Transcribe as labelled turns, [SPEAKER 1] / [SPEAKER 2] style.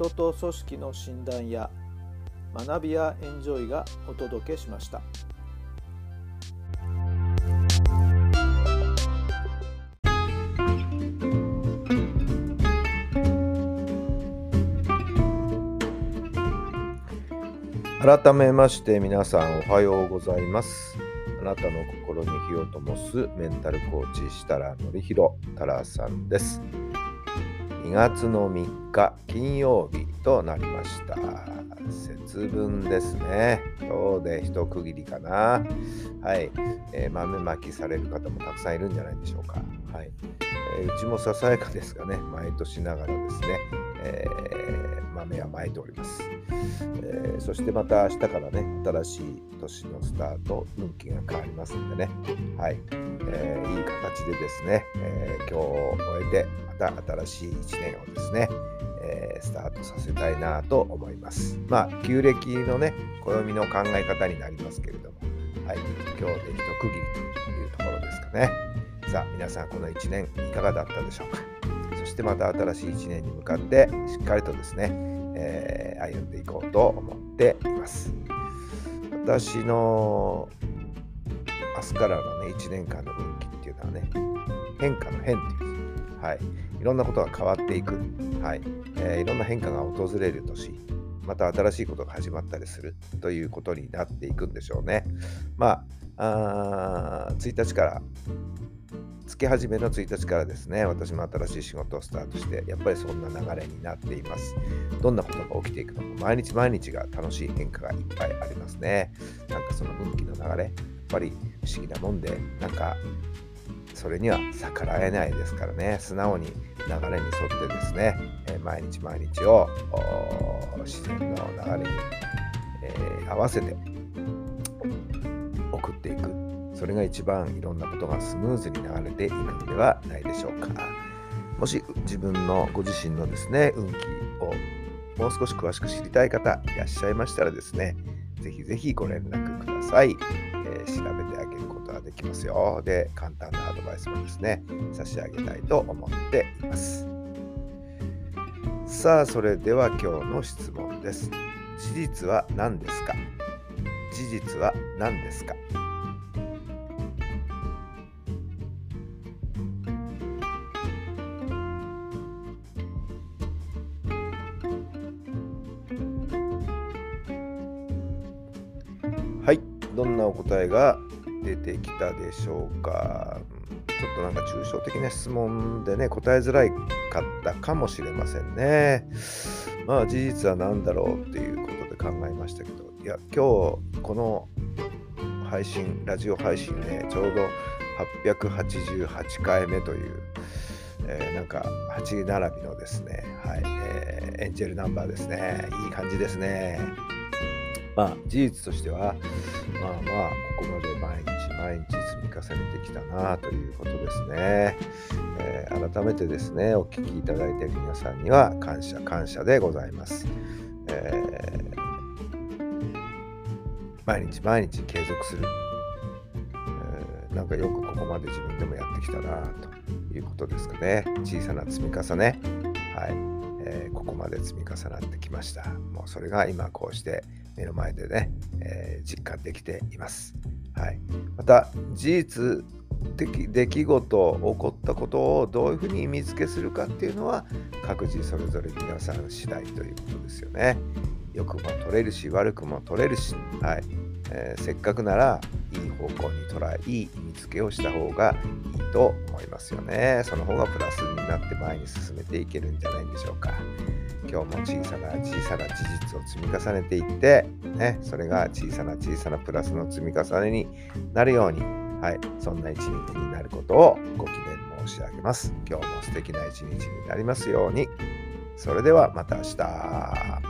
[SPEAKER 1] 人と組織の診断や学びやエンジョイがお届けしました。改めまして皆さんおはようございます。あなたの心に火を灯すメンタルコーチ設楽範弘太郎さんです。2月の3日金曜日となりました。節分ですね。今日で一区切りかな。はい、えー豆まきされる方もたくさんいるんじゃないでしょうか。はい。えーうちもささやかですがね、毎年ながらですね、えー豆はまいております。えーそしてまた明日からね、新しい年のスタート、運気が変わりますんでね、はい、えーいい形でですね、えー今日を終えて、また新しい1年をですね、えースタートさせたいなと思います。まあ、旧暦のね、暦の考え方になりますけれども、はい、今日で一区切りというところですかね。さあ、皆さん、この1年いかがだったでしょうか。そしてまた新しい1年に向かって、しっかりとですね、えー歩んでいこうと思っています。私の明日からのね、1年間の運気っていうのはね、変化の変っていう、はい、いろんなことが変わっていく、はいえーいろんな変化が訪れる年、また新しいことが始まったりするということになっていくんでしょうね。まあ、あ1日から月始めの1日からですね、私も新しい仕事をスタートして、やっぱりそんな流れになっています。どんなことが起きていくのか、毎日毎日が楽しい変化がいっぱいありますね。なんかその運気の流れ、やっぱり不思議なもんで、なんかそれには逆らえないですからね、素直に流れに沿ってですね、えー毎日毎日を自然の流れに、えー合わせて送っていく。それが一番いろんなことがスムーズに流れていくのではないでしょうか。もし自分のご自身のですね、運気をもう少し詳しく知りたい方いらっしゃいましたらですね、ぜひぜひご連絡ください。えー調べてあげることができますよ。で、簡単なアドバイスもですね、差し上げたいと思っています。さあ、それでは今日の質問です。事実は何ですか？事実は何ですか？どんなお答えが出てきたでしょうか。ちょっとなんか抽象的な質問でね、答えづらいかったかもしれませんね。まあ事実は何だろうっていうことで考えましたけど、いや、今日この配信、ラジオ配信ね、ちょうど888回目という、えーなんか8並びのですね、はい、えーエンジェルナンバーですね。いい感じですね。まあ事実としては、まあまあ、ここまで毎日毎日積み重ねてきたなということですね。えー改めてですね、お聞きいただいている皆さんには感謝感謝でございます。えー毎日毎日継続する、えーなんかよくここまで自分でもやってきたなということですかね。小さな積み重ね。はい。えーここまで積み重なってきました。もうそれが今こうして目の前でね、えー実感できています。はい、また事実的出来事起こったことをどういうふうに意味付けするかっていうのは各自それぞれ皆さん次第ということですよね。良くも取れるし悪くも取れるし、はいえーせっかくならいい方向に捉えいい意味付けをした方がいいと思いますよね。その方がプラスになって前に進めていけるんじゃないでしょうか。今日も小さな小さな事実を積み重ねていって、ね、それが小さな小さなプラスの積み重ねになるように、はい、そんな一日になることをご記念申し上げます。今日も素敵な一日になりますように。それではまた明日。